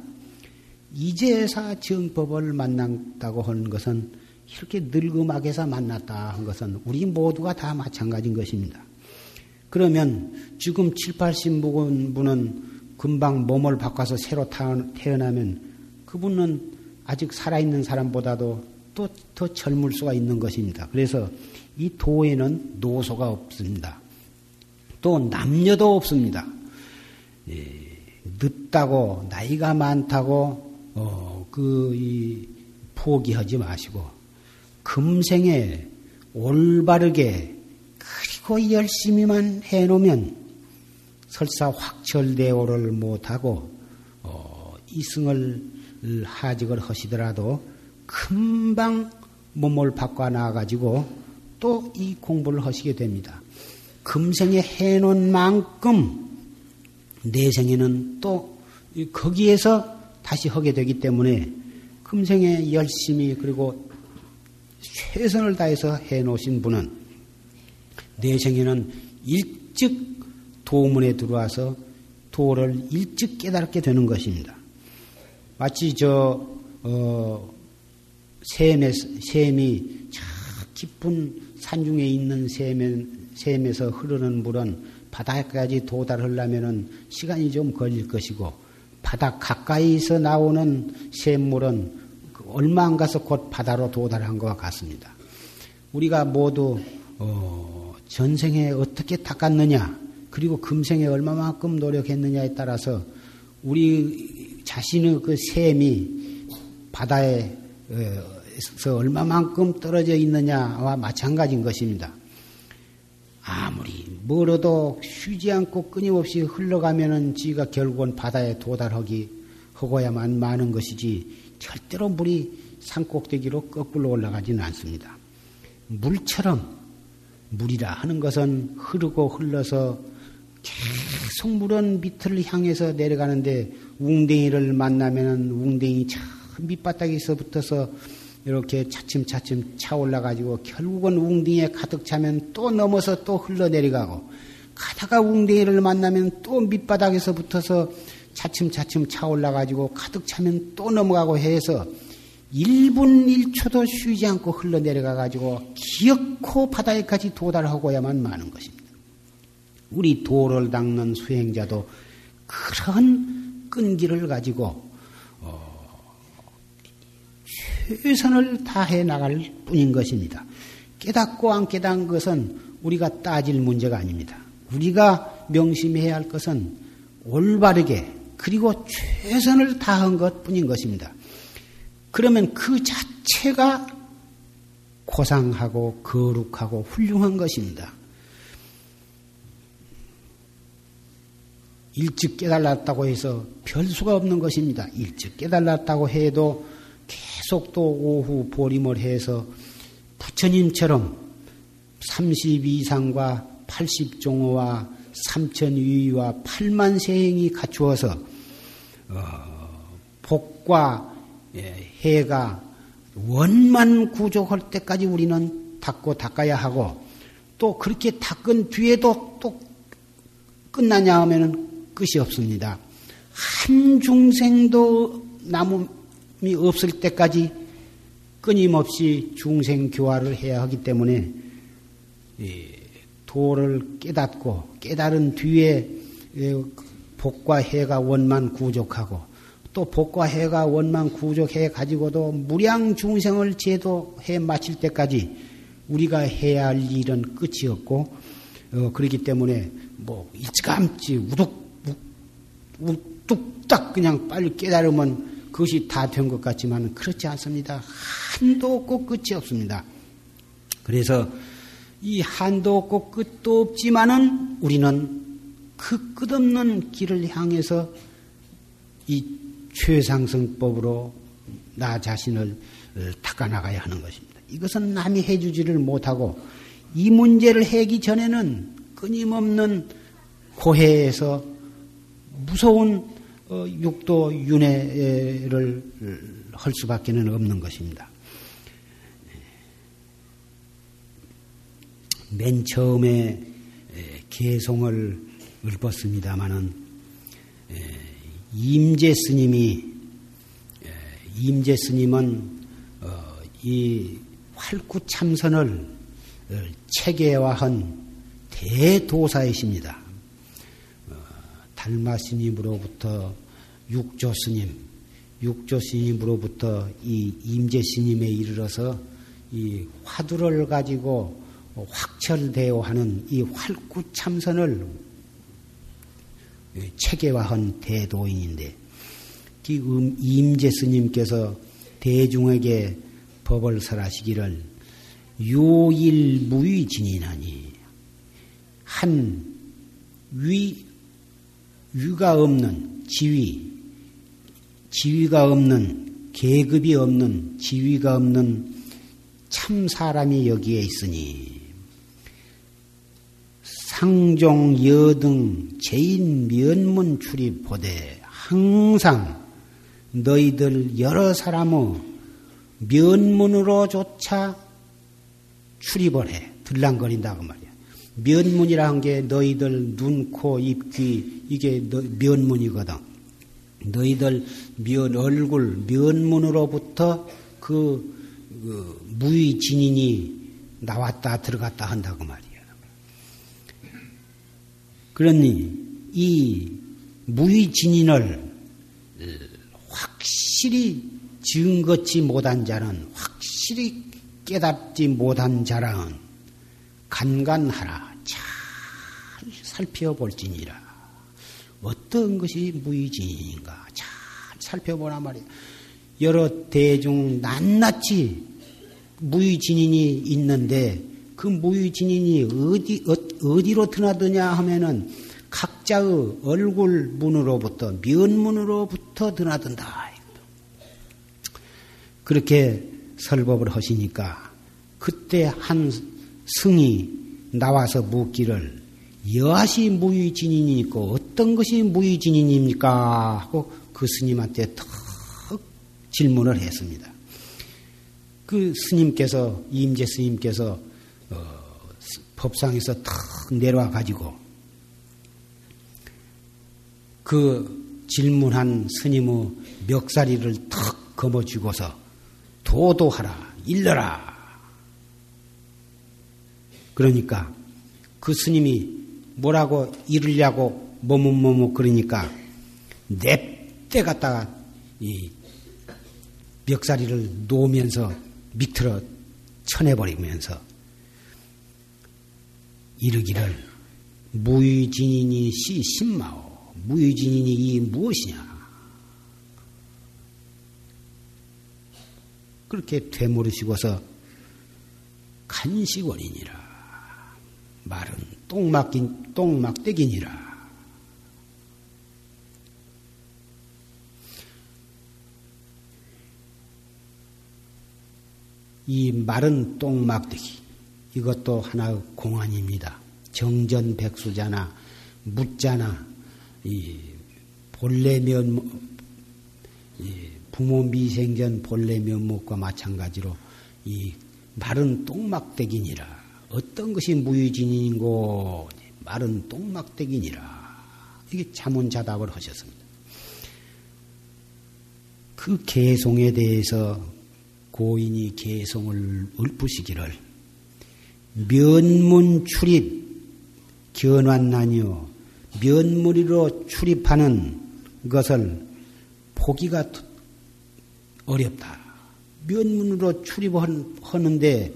이제사 정법을 만났다고 하는 것은 이렇게 늙음악에서 만났다 한 것은 우리 모두가 다 마찬가지인 것입니다. 그러면 지금 7, 80 묵은 분은 금방 몸을 바꿔서 새로 태어나면 그분은 아직 살아있는 사람보다도 또 더 젊을 수가 있는 것입니다. 그래서 이 도에는 노소가 없습니다. 또 남녀도 없습니다. 예, 늦다고 나이가 많다고 어, 그 포기하지 마시고 금생에 올바르게 그리고 열심히만 해놓으면 설사 확철대오를 못하고 어, 이승을 하직을 하시더라도 금방 몸을 바꿔 나가지고 또 이 공부를 하시게 됩니다. 금생에 해놓은 만큼 내생에는 또 거기에서 다시 하게 되기 때문에 금생에 열심히 그리고 최선을 다해서 해놓으신 분은 내생에는 일찍 도문에 들어와서 도를 일찍 깨닫게 되는 것입니다. 마치 저 어, 샘에, 샘이 저 깊은 산중에 있는 샘에, 샘에서 흐르는 물은 바다까지 도달하려면 시간이 좀 걸릴 것이고 바다 가까이서 나오는 샘물은 그 얼마 안 가서 곧 바다로 도달한 것과 같습니다. 우리가 모두 어, 전생에 어떻게 닦았느냐 그리고 금생에 얼마만큼 노력했느냐에 따라서 우리 자신의 그 샘이 바다에서 얼마만큼 떨어져 있느냐와 마찬가지인 것입니다. 아무리 멀어도 쉬지 않고 끊임없이 흘러가면은 지가 결국은 바다에 도달하기 하고야만 많은 것이지 절대로 물이 산꼭대기로 거꾸로 올라가지는 않습니다. 물처럼 물이라 하는 것은 흐르고 흘러서 계속 물은 밑을 향해서 내려가는데 웅댕이를 만나면은 웅댕이 차 밑바닥에서 붙어서 이렇게 차츰차츰 차 올라가지고 결국은 웅딩에 가득 차면 또 넘어서 또 흘러내려가고 가다가 웅딩이를 만나면 또 밑바닥에서 붙어서 차츰차츰 차 올라가지고 가득 차면 또 넘어가고 해서 1분 1초도 쉬지 않고 흘러내려가가지고 기어코 바다에까지 도달하고야만 마는 것입니다. 우리 도를 닦는 수행자도 그런 끈기를 가지고 최선을 다해 나갈 뿐인 것입니다. 깨닫고 안 깨닫는 것은 우리가 따질 문제가 아닙니다. 우리가 명심해야 할 것은 올바르게 그리고 최선을 다한 것 뿐인 것입니다. 그러면 그 자체가 고상하고 거룩하고 훌륭한 것입니다. 일찍 깨달았다고 해서 별 수가 없는 것입니다. 일찍 깨달았다고 해도 계속 또 오후 보림을 해서 부처님처럼 30 이상과 80종호와 3천 위와 8만 세행이 갖추어서 어, 복과 예, 해가 원만 구족할 때까지 우리는 닦고 닦아야 하고 또 그렇게 닦은 뒤에도 또 끝나냐 하면 끝이 없습니다. 한 중생도 남음 이 없을 때까지 끊임없이 중생 교화를 해야 하기 때문에 도를 깨닫고 깨달은 뒤에 복과 해가 원만 구족하고 또 복과 해가 원만 구족해 가지고도 무량 중생을 제도해 마칠 때까지 우리가 해야 할 일은 끝이 없고 어, 그렇기 때문에 뭐 일찌감치 우뚝 우 뚝딱 그냥 빨리 깨달으면 그것이 다 된 것 같지만 그렇지 않습니다. 한도 없고 끝이 없습니다. 그래서 이 한도 없고 끝도 없지만은 우리는 그 끝없는 길을 향해서 이 최상승법으로 나 자신을 닦아나가야 하는 것입니다. 이것은 남이 해주지를 못하고 이 문제를 해기 전에는 끊임없는 고해에서 무서운 어, 육도 윤회를 할 수밖에 는 없는 것입니다. 맨 처음에 개송을 읊었습니다마는 임재 스님이 임재 스님은 어, 이 활구 참선을 어, 체계화한 대도사이십니다. 어, 달마 스님으로부터 육조 스님, 육조 스님으로부터 이 임재 스님에 이르러서 이 화두를 가지고 확철되어 하는 이 활구 참선을 체계화한 대도인인데 음, 임재 스님께서 대중에게 법을 설하시기를 요일무위진이나니 한 위, 위가 없는 지위, 지위가 없는 계급이 없는 지위가 없는 참 사람이 여기에 있으니 상종 여등 제인 면문 출입 보되 항상 너희들 여러 사람의 면문으로조차 출입을 해 들랑거린다고 말이야. 면문이라는 게 너희들 눈, 코, 입, 귀 이게 면문이거든. 너희들 면 얼굴 면문으로부터 그, 그 무의 진인이 나왔다 들어갔다 한다고 말이야. 그러니 이 무의 진인을 확실히 증거치 못한 자는 확실히 깨닫지 못한 자랑은 간간하라. 잘 살펴볼지니라. 어떤 것이 무의진인가? 잘 살펴보라 말이야. 여러 대중 낱낱이 무의진인이 있는데 그 무의진인이 어디 어, 디로 드나드냐 하면은 각자의 얼굴 문으로부터 면문으로부터 드나든다. 그렇게 설법을 하시니까 그때 한 승이 나와서 묻기를 여하시 무의진인이 있고 어떤 것이 무의진인입니까? 하고 그 스님한테 턱 질문을 했습니다. 그 스님께서 임재 스님께서 어, 법상에서 턱 내려와 가지고 그 질문한 스님의 멱살이를 턱 거머쥐고서 도도하라, 일러라. 그러니까 그 스님이 뭐라고 이르려고 머뭇머뭇 그러니까 냅대 갖다가 이 멱살이를 놓으면서 밑으로 쳐내버리면서 이르기를 무의진인이 시 신마오 무유진인이 이 무엇이냐? 그렇게 되물으시고서 간식원이니라. 말은 똥막긴, 똥막대기니라. 이 마른 똥막대기 이것도 하나의 공안입니다. 정전백수자나 묻자나 이 본래 면목, 부모 미생전 본래 면목과 마찬가지로 이 마른 똥막대기니라. 어떤 것이 무유진인고 마른 똥막대기니라. 이게 자문자답을 하셨습니다. 그 개송에 대해서 고인이 개송을 읊으시기를 면문 출입 견환나니요 면무리로 출입하는 것을 보기가 어렵다. 면문으로 출입하는데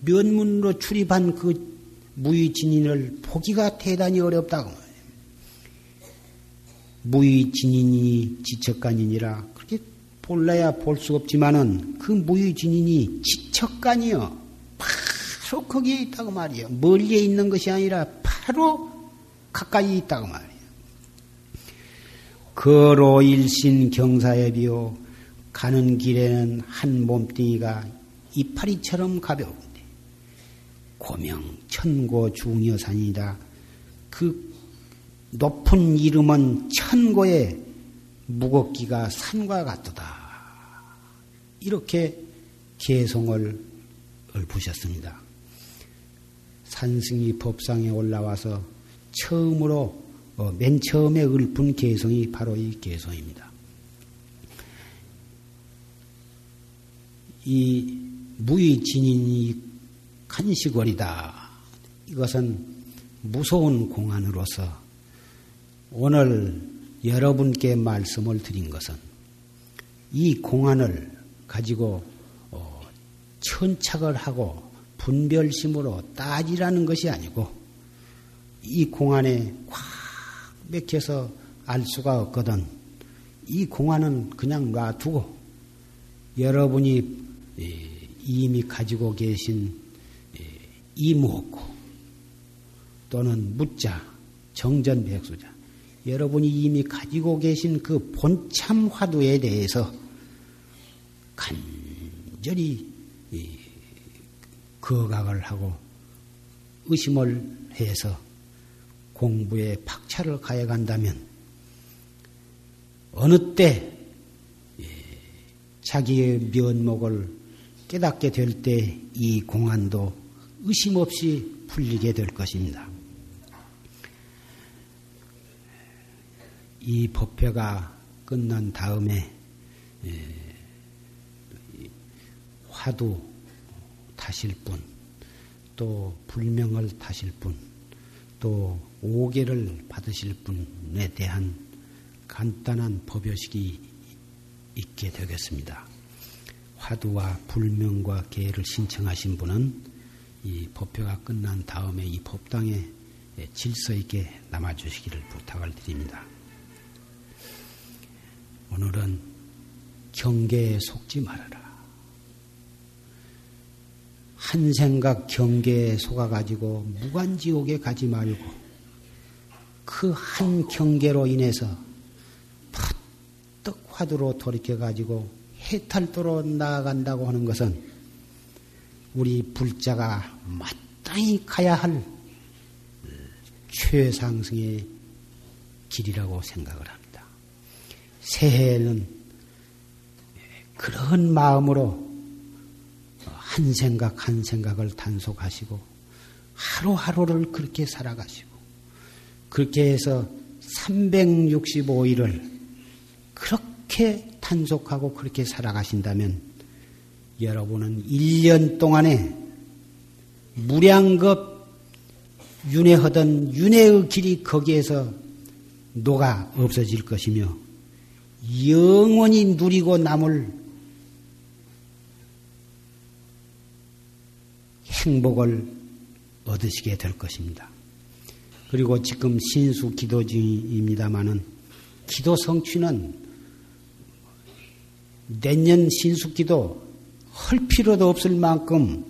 면문으로 출입한 그 무의진인을 보기가 대단히 어렵다고 말해요. 무의진인이 지척간이니라 그렇게 볼래야 볼 수 없지만은 그 무의진인이 지척간이요. 바로 거기에 있다고 말이에요. 멀리에 있는 것이 아니라 바로 가까이 있다고 말이에요. 거로 일신 경사에 비어 가는 길에는 한 몸뚱이가 이파리처럼 가벼운데 고명 천고 중여산이다. 그 높은 이름은 천고의 무겁기가 산과 같도다. 이렇게 개성을 읊으셨습니다. 산승이 법상에 올라와서 처음으로 어, 맨 처음에 읊은 개성이 바로 이 개성입니다. 이 무의진인이 간식거리다. 이것은 무서운 공안으로서 오늘 여러분께 말씀을 드린 것은 이 공안을 가지고 어, 천착을 하고 분별심으로 따지라는 것이 아니고 이 공안에 꽉 맥혀서 알 수가 없거든. 이 공안은 그냥 놔두고 여러분이 이미 가지고 계신 이무없고 또는 묻자 정전백수자. 여러분이 이미 가지고 계신 그 본참 화두에 대해서 간절히 거각을 하고 의심을 해서 공부에 박차를 가해간다면 어느 때 자기의 면목을 깨닫게 될 때 이 공안도 의심 없이 풀리게 될 것입니다. 이 법회가 끝난 다음에 화두 타실 분, 또 불명을 타실 분, 또 오계를 받으실 분에 대한 간단한 법요식이 있게 되겠습니다. 화두와 불명과 계를 신청하신 분은 이 법회가 끝난 다음에 이 법당에 질서 있게 남아 주시기를 부탁을 드립니다. 오늘은 경계에 속지 말아라. 한 생각 경계에 속아 가지고 무관 지옥에 가지 말고 그 한 경계로 인해서 퍼뜩 화두로 돌이켜 가지고 해탈도로 나아간다고 하는 것은 우리 불자가 마땅히 가야 할 최상승의 길이라고 생각을 합니다. 새해는 그런 마음으로 한 생각 한 생각을 단속하시고 하루하루를 그렇게 살아가시고 그렇게 해서 365일을 그렇게 탄속하고 그렇게 살아가신다면 여러분은 1년 동안에 무량겁 윤회하던 윤회의 길이 거기에서 녹아 없어질 것이며 영원히 누리고 남을 행복을 얻으시게 될 것입니다. 그리고 지금 신수 기도 중입니다마는 기도 성취는 내년 신수 기도 할 필요도 없을 만큼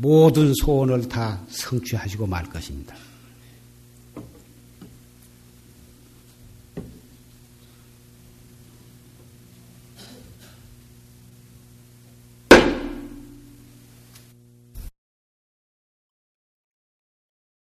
모든 소원을 다 성취하시고 말 것입니다.